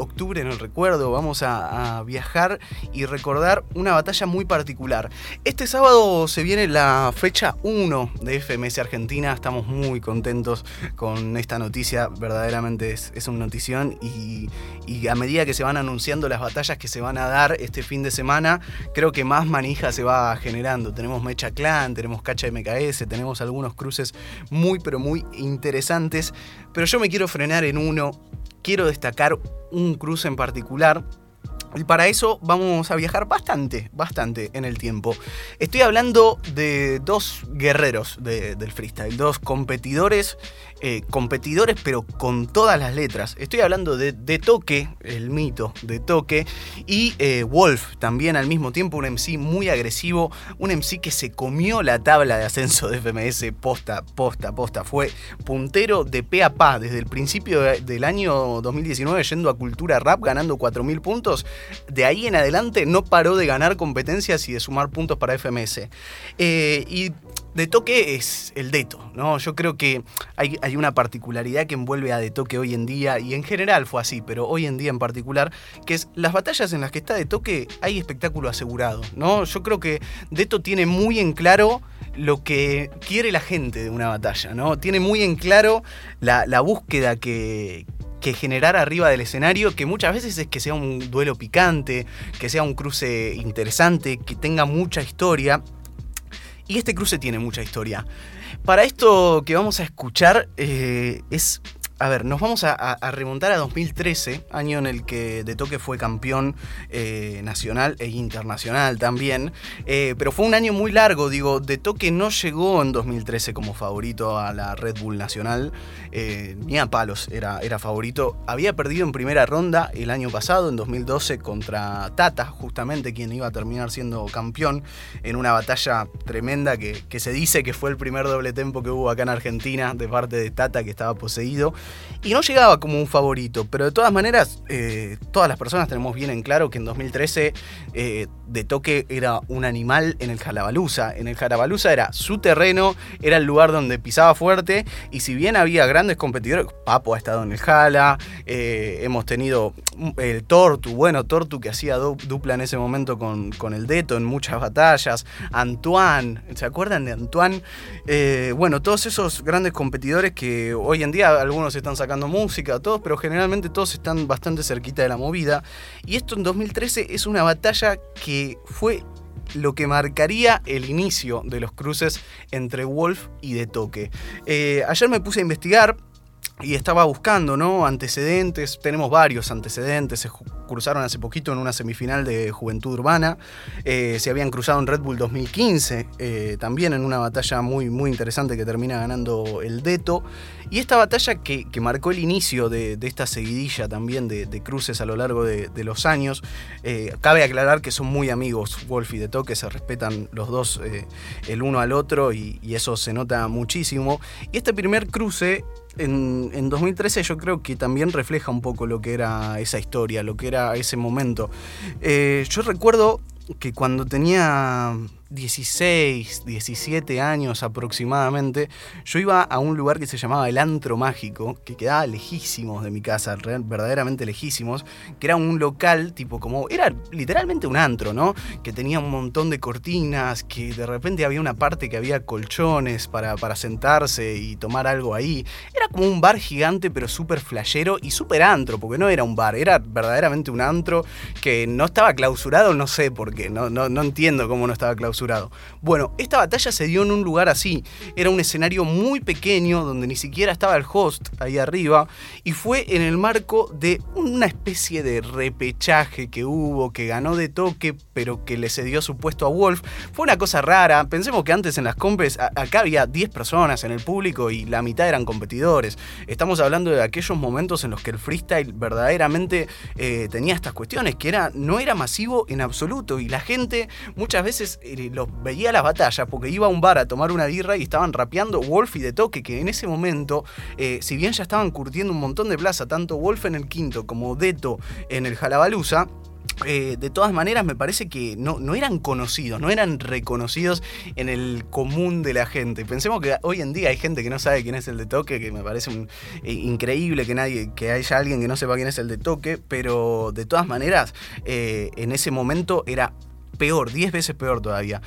octubre en el recuerdo, vamos a, viajar y recordar una batalla muy particular. Este sábado se viene la fecha 1 de FMS Argentina, estamos muy contentos con esta noticia, verdaderamente es, es una notición y, y, a medida que se van anunciando las batallas que se van a dar este fin de semana, creo que más manija se va generando. Tenemos Mecha Clan, tenemos Cacha MKS, tenemos algunos cruces muy pero muy interesantes, pero yo me quiero frenar en uno, quiero destacar un cruce en particular y para eso vamos a viajar bastante, bastante en el tiempo. Estoy hablando de dos guerreros del freestyle, dos competidores, eh, competidores pero con todas las letras. Estoy hablando de, de Toque, el mito de Toque, y eh, Wolf también al mismo tiempo, un MC muy agresivo, un MC que se comió la tabla de ascenso de FMS posta, posta, posta. Fue puntero de pe a pa desde el principio del año 2019 yendo a Cultura Rap ganando 4.000 puntos de ahí en adelante no paró de ganar competencias y de sumar puntos para FMS. Eh, y de toque es el Deto, ¿no? Yo creo que hay, hay, una particularidad que envuelve a De Toque hoy en día, y en general fue así, pero hoy en día en particular, que es las batallas en las que está De Toque hay espectáculo asegurado, ¿no? Yo creo que Deto tiene muy en claro lo que quiere la gente de una batalla, ¿no? Tiene muy en claro la, la búsqueda que, que generar arriba del escenario, que muchas veces es que sea un duelo picante, que sea un cruce interesante, que tenga mucha historia. Y este cruce tiene mucha historia. Para esto que vamos a escuchar eh, es a ver, nos vamos a, remontar a 2013, año en el que De Toque fue campeón eh, nacional e internacional también. Eh, pero fue un año muy largo, digo, De Toque no llegó en 2013 como favorito a la Red Bull Nacional, eh, ni a palos era, era favorito. Había perdido en primera ronda el año pasado, en 2012, contra Tata, justamente quien iba a terminar siendo campeón en una batalla tremenda que, que se dice que fue el primer doble tempo que hubo acá en Argentina de parte de Tata, que estaba poseído. Y no llegaba como un favorito, pero de todas maneras, eh, todas las personas tenemos bien en claro que en 2013 eh, De Toque era un animal en el Jalabaluza. En el Jalabaluza era su terreno, era el lugar donde pisaba fuerte, y si bien había grandes competidores, Papo ha estado en el Jala, eh, hemos tenido el Tortu, bueno, Tortu que hacía dupla en ese momento con, con, el Deto en muchas batallas, Antoine, ¿se acuerdan de Antoine? bueno, todos esos grandes competidores que hoy en día algunos están sacando música, todos, pero generalmente todos están bastante cerquita de la movida. Y esto en 2013 es una batalla que fue lo que marcaría el inicio de los cruces entre Wolf y De Toque. Eh, ayer me puse a investigar y estaba buscando, ¿no? Antecedentes, tenemos varios antecedentes, se cruzaron hace poquito en una semifinal de Juventud Urbana, eh, se habían cruzado en Red Bull 2015, eh, también en una batalla muy, muy interesante que termina ganando el Deto, y esta batalla que, marcó el inicio de, esta seguidilla también de, cruces a lo largo de, los años, eh, cabe aclarar que son muy amigos Wolf y Deto, que se respetan los dos el uno al otro y, y eso se nota muchísimo, y este primer cruce en, 2013 yo creo que también refleja un poco lo que era esa historia, lo que era ese momento. Eh, yo recuerdo que cuando tenía 16, 17 años aproximadamente, yo iba a un lugar que se llamaba el Antro Mágico, que quedaba lejísimos de mi casa, verdaderamente lejísimos, que era un local tipo como, era literalmente un antro, ¿no? Que tenía un montón de cortinas, que de repente había una parte que había colchones para, sentarse y tomar algo ahí. Era como un bar gigante, pero súper flashero y súper antro, porque no era un bar, era verdaderamente un antro que no estaba clausurado, no sé por qué, no, no, no entiendo cómo no estaba clausurado bueno, esta batalla se dio en un lugar así. Era un escenario muy pequeño donde ni siquiera estaba el host ahí arriba y fue en el marco de una especie de repechaje que hubo, que ganó de toque, pero que le cedió su puesto a Wolf. Fue una cosa rara. Pensemos que antes en las compes acá había 10 personas en el público y la mitad eran competidores. Estamos hablando de aquellos momentos en los que el freestyle verdaderamente eh, tenía estas cuestiones, que era, no era masivo en absoluto y la gente muchas veces eh, los veía las batallas porque iba a un bar a tomar una birra y estaban rapeando Wolf y De Toque, que en ese momento, eh, si bien ya estaban curtiendo un montón de plaza, tanto Wolf en el quinto como Deto en el Jalabaluza, eh, de todas maneras me parece que no, no, eran conocidos, no eran reconocidos en el común de la gente. Pensemos que hoy en día hay gente que no sabe quién es el de toque, que me parece eh, increíble que nadie, que haya alguien que no sepa quién es el de toque, pero de todas maneras, eh, en ese momento era peor, 10 veces peor todavía.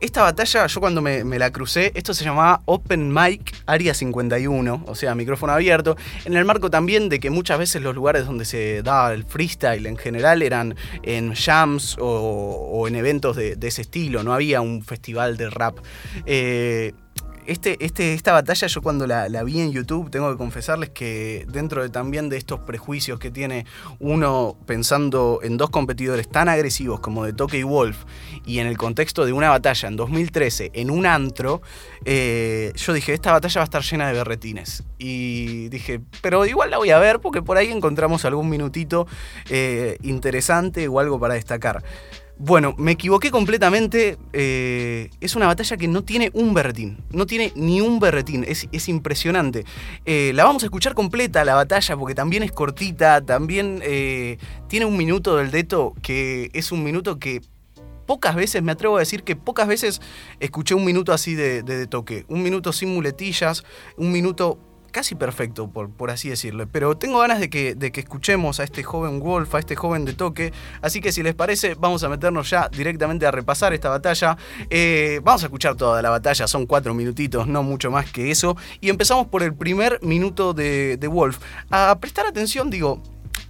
Esta batalla, yo cuando me, la crucé, esto se llamaba Open Mic Area 51, o sea, micrófono abierto, en el marco también de que muchas veces los lugares donde se daba el freestyle en general eran en jams o, en eventos de, ese estilo, no había un festival de rap. Eh, este, este, esta batalla yo cuando la, vi en YouTube tengo que confesarles que dentro de también de estos prejuicios que tiene uno pensando en dos competidores tan agresivos como de Toque y Wolf y en el contexto de una batalla en 2013 en un antro, eh, yo dije, esta batalla va a estar llena de berretines. Y dije, pero igual la voy a ver porque por ahí encontramos algún minutito eh, interesante o algo para destacar. Bueno, me equivoqué completamente. Eh, es una batalla que no tiene un berretín. No tiene ni un berretín. Es, impresionante. Eh, la vamos a escuchar completa, la batalla, porque también es cortita. También eh, tiene un minuto del Deto que es un minuto que pocas veces, me atrevo a decir que pocas veces escuché un minuto así de toque. Un minuto sin muletillas. Un minuto casi perfecto, por, por así decirlo. Pero tengo ganas de que, de que escuchemos a este joven Wolf, a este joven de toque. Así que si les parece, vamos a meternos ya directamente a repasar esta batalla. Eh, vamos a escuchar toda la batalla, son cuatro minutitos, no mucho más que eso. Y empezamos por el primer minuto de, de Wolf. A prestar atención, digo,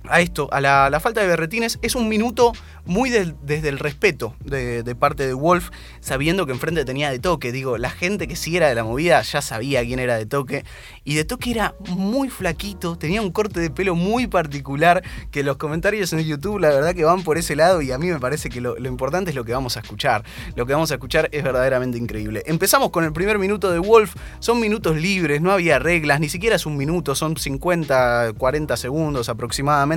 a esto, a la, falta de berretines, es un minuto muy desde el respeto de, parte de Wolf, sabiendo que enfrente tenía de toque. Digo, la gente que sí era de la movida ya sabía quién era de toque. Y de toque era muy flaquito, tenía un corte de pelo muy particular, que los comentarios en YouTube la verdad que van por ese lado y a mí me parece que lo, lo importante es lo que vamos a escuchar. Lo que vamos a escuchar es verdaderamente increíble. Empezamos con el primer minuto de Wolf, son minutos libres, no había reglas, ni siquiera es un minuto, son 50, 40 segundos aproximadamente.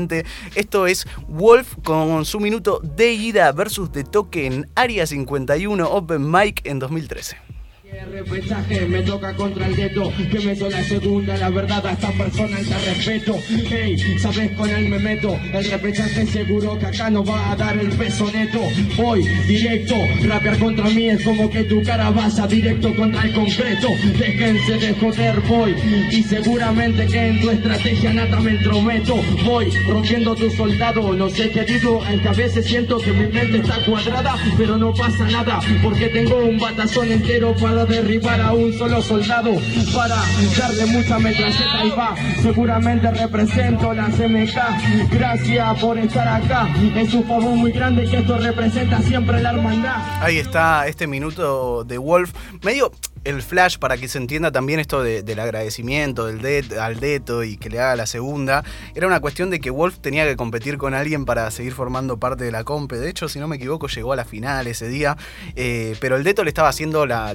Esto es Wolf con su minuto de ida versus de toque en Área 51 Open Mic en 2013. Repechaje me toca contra el gueto Que me la segunda, la verdad a esta persona te respeto. Hey, sabes con él me meto El repechaje seguro que acá no va a dar el peso neto. Voy directo, rapear contra mí es como que tu cara vaya directo contra el concreto. Déjense de joder, voy Y seguramente que en tu estrategia nada me entrometo. Voy rompiendo tu soldado, no sé qué digo Es que a veces siento que mi mente está cuadrada Pero no pasa nada, porque tengo un batazón entero para derribar a un solo soldado para darle mucha metralleta y va. Seguramente represento la CMK. Gracias por estar acá. Es un favor muy grande que esto representa siempre la hermandad. Ahí está este minuto de Wolf. Medio el flash para que se entienda también esto del agradecimiento del al Deto y que le haga la segunda. Era una cuestión de que Wolf tenía que competir con alguien para seguir formando parte de la compe. De hecho, si no me equivoco, llegó a la final ese día. Eh, pero el Deto le estaba haciendo la,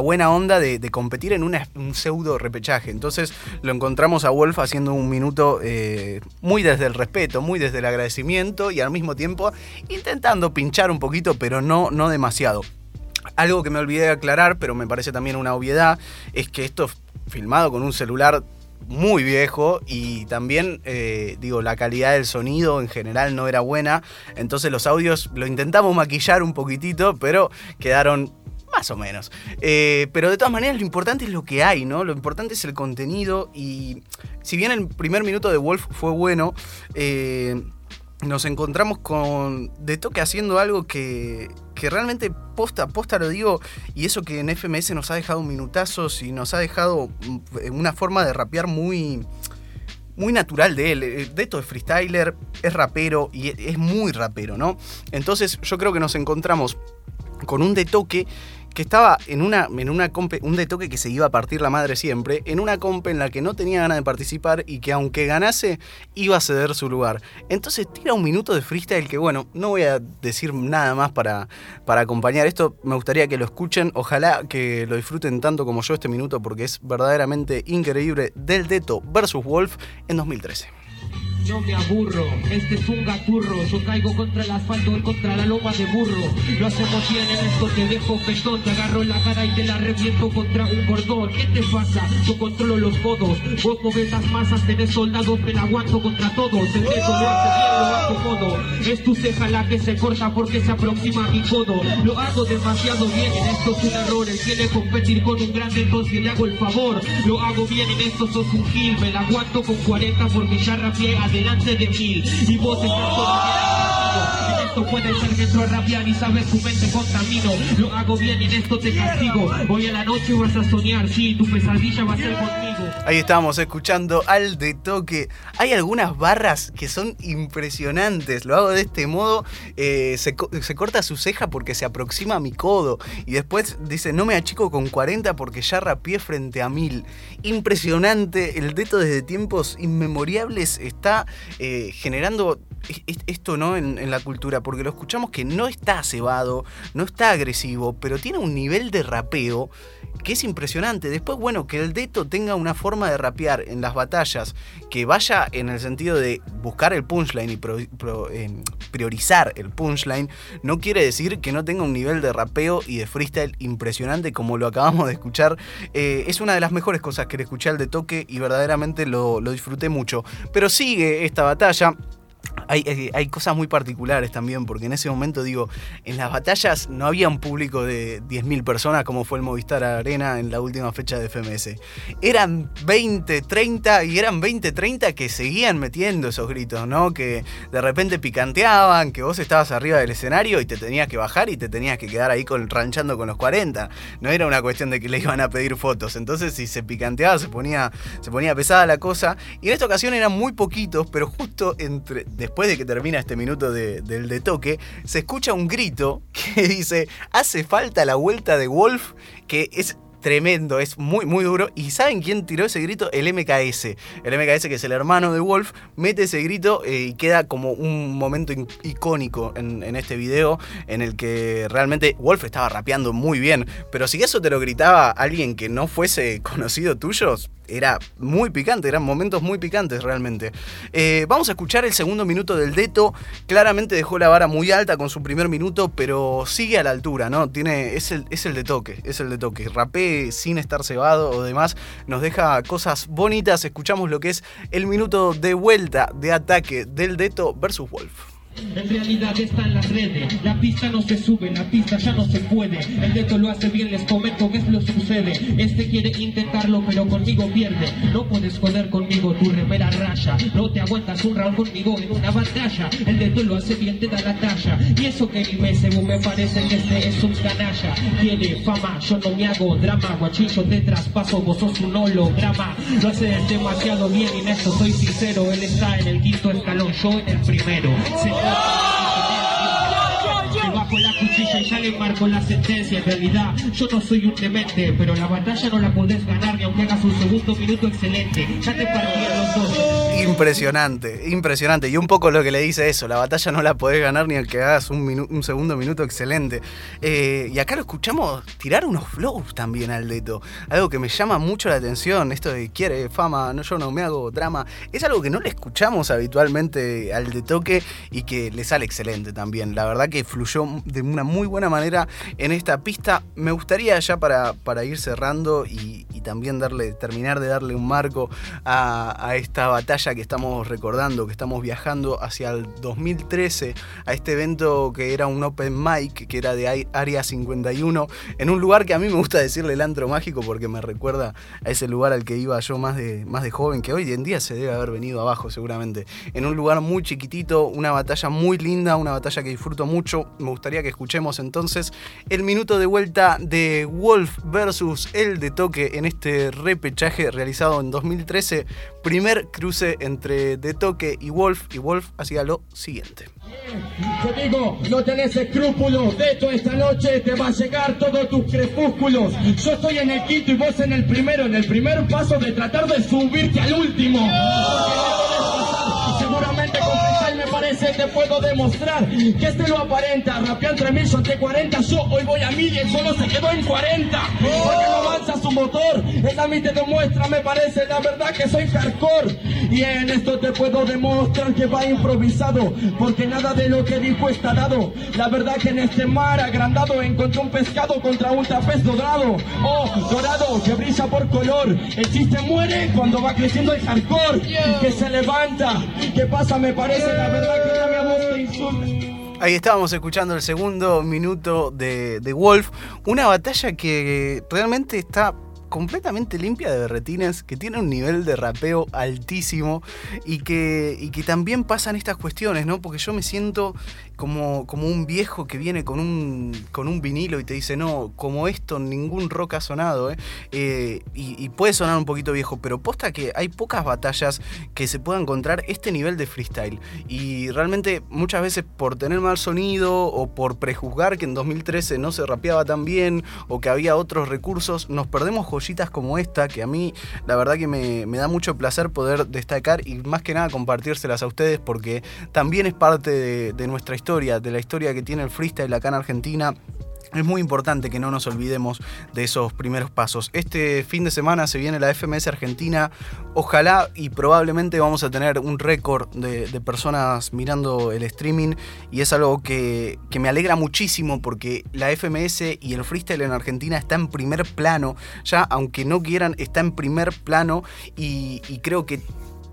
buena onda de, competir en un pseudo repechaje. Entonces lo encontramos a Wolf haciendo un minuto eh, muy desde el respeto, muy desde el agradecimiento y al mismo tiempo intentando pinchar un poquito, pero no, no demasiado. Algo que me olvidé de aclarar, pero me parece también una obviedad, es que esto filmado con un celular muy viejo y también, eh, digo, la calidad del sonido en general no era buena. Entonces los audios lo intentamos maquillar un poquitito, pero quedaron más o menos. Eh, pero de todas maneras lo importante es lo que hay, ¿no? Lo importante es el contenido y si bien el primer minuto de Wolf fue bueno, eh, nos encontramos con De Toque haciendo algo que, que realmente posta, posta lo digo, y eso que en FMS nos ha dejado minutazos y nos ha dejado mm, una forma de rapear muy, muy natural de él. Eh, Deto es freestyler, es rapero y es muy rapero, ¿no? Entonces yo creo que nos encontramos con un de toque que estaba en una, en una un de toque que se iba a partir la madre siempre, en una compe en la que no tenía ganas de participar y que aunque ganase, iba a ceder su lugar. Entonces tira un minuto de freestyle que bueno, no voy a decir nada más para, para acompañar esto, me gustaría que lo escuchen, ojalá que lo disfruten tanto como yo este minuto porque es verdaderamente increíble del Deto versus Wolf en 2013. No me aburro. Este es un gaturro, yo caigo contra el asfalto contra la loma de burro. Lo hacemos bien en esto, te dejo petón, te agarro la cara y te la reviento contra un cordón. ¿Qué te pasa? Yo controlo los codos, vos moves las masas, tenés soldados, me la aguanto contra todos. El dedo lo hace bien, lo hago todo. Es tu ceja la que se corta porque se aproxima a mi codo. Lo hago demasiado bien, en esto es un error. Quiere competir con un grande, entonces le hago el favor. Lo hago bien, en esto sos un gil, me la aguanto con 40 porque ya rapié adelante de mil. Y vos estás todavía en esto puede ser que entro a rapear y sabes tu mente contamino. Lo hago bien y en esto te castigo. Hoy a la noche vas a soñar, sí, tu pesadilla va a ser conmigo. Ahí estamos escuchando al de toque. Hay algunas barras que son impresionantes. Lo hago de este modo. eh, se, se corta su ceja porque se aproxima a mi codo. Y después dice, no me achico con 40 porque ya rapié frente a mil. Impresionante. El deto desde tiempos inmemoriables está eh, generando esto no en, la cultura. Porque lo escuchamos que no está cebado, no está agresivo, pero tiene un nivel de rapeo que es impresionante. Después, bueno, que el Deto tenga una forma de rapear en las batallas que vaya en el sentido de buscar el punchline y eh, priorizar el punchline, no quiere decir que no tenga un nivel de rapeo y de freestyle impresionante como lo acabamos de escuchar. Eh, es una de las mejores cosas que le escuché al de toque y verdaderamente lo, lo disfruté mucho. Pero sigue esta batalla. Hay, hay- cosas muy particulares también, porque en ese momento, digo, en las batallas no había un público de 10.000 personas como fue el Movistar Arena en la última fecha de FMS. Eran 20, 30 y eran 20, 30 que seguían metiendo esos gritos, ¿no? Que de repente picanteaban, que vos estabas arriba del escenario y te tenías que bajar y te tenías que quedar ahí ranchando con los 40. No era una cuestión de que le iban a pedir fotos. Entonces, si se picanteaba, se ponía, se ponía pesada la cosa. Y en esta ocasión eran muy poquitos, pero justo entre, después de que termina este minuto de- del de toque, se escucha un grito que dice, hace falta la vuelta de Wolf, que es tremendo, es muy, muy duro. ¿Y saben quién tiró ese grito? El MKS. El MKS, que es el hermano de Wolf, mete ese grito eh, y queda como un momento icónico en, en este video en el que realmente Wolf estaba rapeando muy bien. Pero si eso te lo gritaba alguien que no fuese conocido tuyo, era muy picante, eran momentos muy picantes realmente. Eh, vamos a escuchar el segundo minuto del Deto. Claramente dejó la vara muy alta con su primer minuto, pero sigue a la altura, ¿no? Tiene, es, el, es el de toque, es el de toque. Rapé sin estar cebado o demás, nos deja cosas bonitas. Escuchamos lo que es el minuto de vuelta de ataque del Deto versus Wolf. En realidad está en las redes, la pista no se sube, la pista ya no se puede. El dedo lo hace bien, les comento qué es lo que sucede. Este quiere intentarlo, pero conmigo pierde. No puedes joder conmigo, tu remera raya. No te aguantas un round conmigo en una batalla. El dedo lo hace bien, te da la talla. Y eso que ni me según me parece que este es un canalla. Quiere fama, yo no me hago drama. Guachillo te traspaso, vos sos un holograma. Lo haces demasiado bien y en esto soy sincero. Él está en el quinto escalón, yo en el primero. Oh! Bajo la cuchilla y ya le marco la sentencia. En realidad, yo no soy un demente, pero la batalla no la podés ganar ni aunque hagas un segundo minuto excelente. Ya te partí los dos. Impresionante, impresionante. Y un poco lo que le dice eso, la batalla no la podés ganar ni al que hagas un, minu- un segundo minuto excelente. Eh, y acá lo escuchamos tirar unos flows también al Deto. Algo que me llama mucho la atención, esto de quiere fama, no, yo no me hago drama. Es algo que no le escuchamos habitualmente al de toque y que le sale excelente también. La verdad que fluyó de una muy buena manera en esta pista. Me gustaría ya para, para ir cerrando y, también darle, terminar de darle un marco a, esta batalla que estamos recordando, que estamos viajando hacia el 2013, a este evento que era un open mic, que era de Área 51, en un lugar que a mí me gusta decirle el antro mágico porque me recuerda a ese lugar al que iba yo más de, más de joven, que hoy en día se debe haber venido abajo seguramente. En un lugar muy chiquitito, una batalla muy linda, una batalla que disfruto mucho. Me gustaría que escuchemos entonces el minuto de vuelta de Wolf versus el de toque en este repechaje realizado en 2013. Primer cruce entre de toque y Wolf, y Wolf hacía lo siguiente. Te digo, no tenés escrúpulos. De hecho, esta noche te va a llegar todos tus crepúsculos. Yo estoy en el quinto y vos en el primero. En el primer paso de tratar de subirte al último. Te puedo demostrar que este lo aparenta. Rapea entre mil, ante 40. Yo hoy voy a mil y él solo se quedó en 40. Porque no avanza su motor. Él a mí te demuestra, me parece la verdad que soy hardcore. Y en esto te puedo demostrar que va improvisado, porque nada de lo que dijo está dado. La verdad que en este mar agrandado encontré un pescado contra un trapez dorado. Oh, dorado, que brilla por color. El chiste muere cuando va creciendo el hardcore. Que se levanta. ¿Qué pasa? Me parece la verdad que ya voz te insulta. Ahí estábamos escuchando el segundo minuto de, de Wolf, una batalla que realmente está completamente limpia de berretines, que tiene un nivel de rapeo altísimo y que, y que también pasan estas cuestiones, ¿no? Porque yo me siento como, como un viejo que viene con un, con un vinilo y te dice, no, como esto ningún rock ha sonado, ¿eh? Eh, y, puede sonar un poquito viejo, pero posta que hay pocas batallas que se pueda encontrar este nivel de freestyle. Y realmente muchas veces por tener mal sonido o por prejuzgar que en 2013 no se rapeaba tan bien o que había otros recursos, nos perdemos como esta, que a mí la verdad que me, me, da mucho placer poder destacar y más que nada compartírselas a ustedes porque también es parte de, de nuestra historia, de la historia que tiene el freestyle acá en Argentina. Es muy importante que no nos olvidemos de esos primeros pasos. Este fin de semana se viene la FMS Argentina. Ojalá y probablemente vamos a tener un récord de, personas mirando el streaming. Y es algo que, que, me alegra muchísimo porque la FMS y el freestyle en Argentina está en primer plano. Ya, aunque no quieran, está en primer plano. Y, y creo que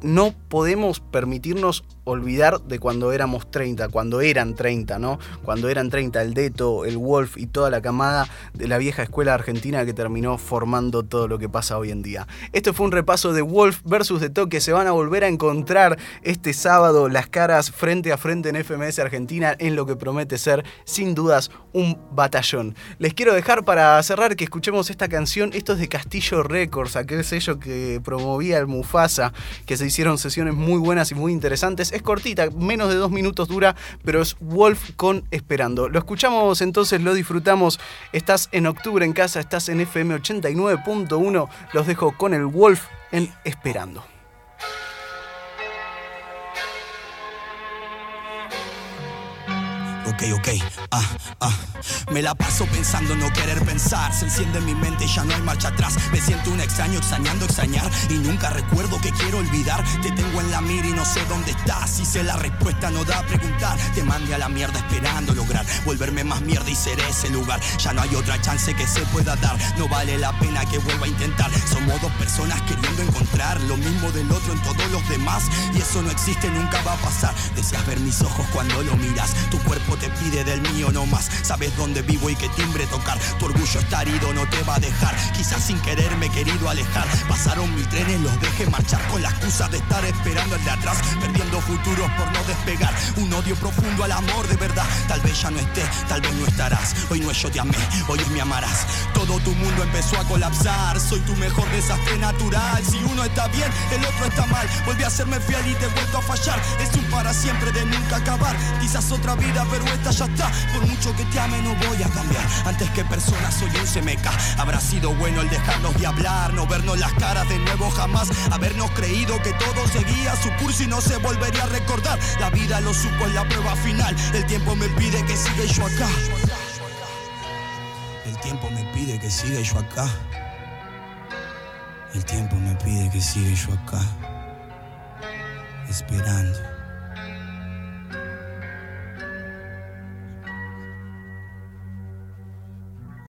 no podemos permitirnos olvidar de cuando éramos 30, cuando eran 30, ¿no? Cuando eran 30 el Deto, el Wolf y toda la camada de la vieja escuela argentina que terminó formando todo lo que pasa hoy en día. Esto fue un repaso de Wolf versus Deto que se van a volver a encontrar este sábado las caras frente a frente en FMS Argentina en lo que promete ser sin dudas un batallón. Les quiero dejar para cerrar que escuchemos esta canción, esto es de Castillo Records, aquel sello que promovía el Mufasa, que se hicieron sesiones muy buenas y muy interesantes. Es cortita, menos de dos minutos dura, pero es Wolf con Esperando. Lo escuchamos entonces, lo disfrutamos. Estás en octubre en casa, estás en FM 89.1. Los dejo con el Wolf en Esperando. Ok, ok, ah, ah. Me la paso pensando no querer pensar. Se enciende en mi mente y ya no hay marcha atrás. Me siento un extraño extrañando extrañar. Y nunca recuerdo que quiero olvidar. Te tengo en la mira y no sé dónde estás. Si sé la respuesta, no da a preguntar. Te mandé a la mierda esperando lograr volverme más mierda y ser ese lugar. Ya no hay otra chance que se pueda dar. No vale la pena que vuelva a intentar. Somos dos personas queriendo encontrar lo mismo del otro en todos los demás. Y eso no existe, nunca va a pasar. Deseas ver mis ojos cuando lo miras. Tu cuerpo te pide del mío no más. Sabes dónde vivo y qué timbre tocar. Tu orgullo está herido, no te va a dejar. Quizás sin querer me he querido alejar. Pasaron mil trenes, los dejé marchar con la excusa de estar esperando el de atrás. Perdiendo futuros por no despegar. Un odio profundo al amor de verdad. Tal vez ya no esté, tal vez no estarás. Hoy no es yo te amé, hoy es me amarás. Todo tu mundo empezó a colapsar. Soy tu mejor desastre natural. Si uno está bien, el otro está mal. Volví a serme fiel y te vuelto a fallar. Es un para siempre de nunca acabar. Quizás otra vida, pero esta ya está. Por mucho que te ame, no voy a cambiar. Antes que persona soy un semeca. Habrá sido bueno el dejarnos de hablar, no vernos las caras de nuevo jamás. Habernos creído que todo seguía su curso y no se volvería a recordar. La vida lo supo en la prueba final. El tiempo me pide que siga yo acá. El tiempo me pide que siga yo acá. El tiempo me pide que siga yo acá. Esperando.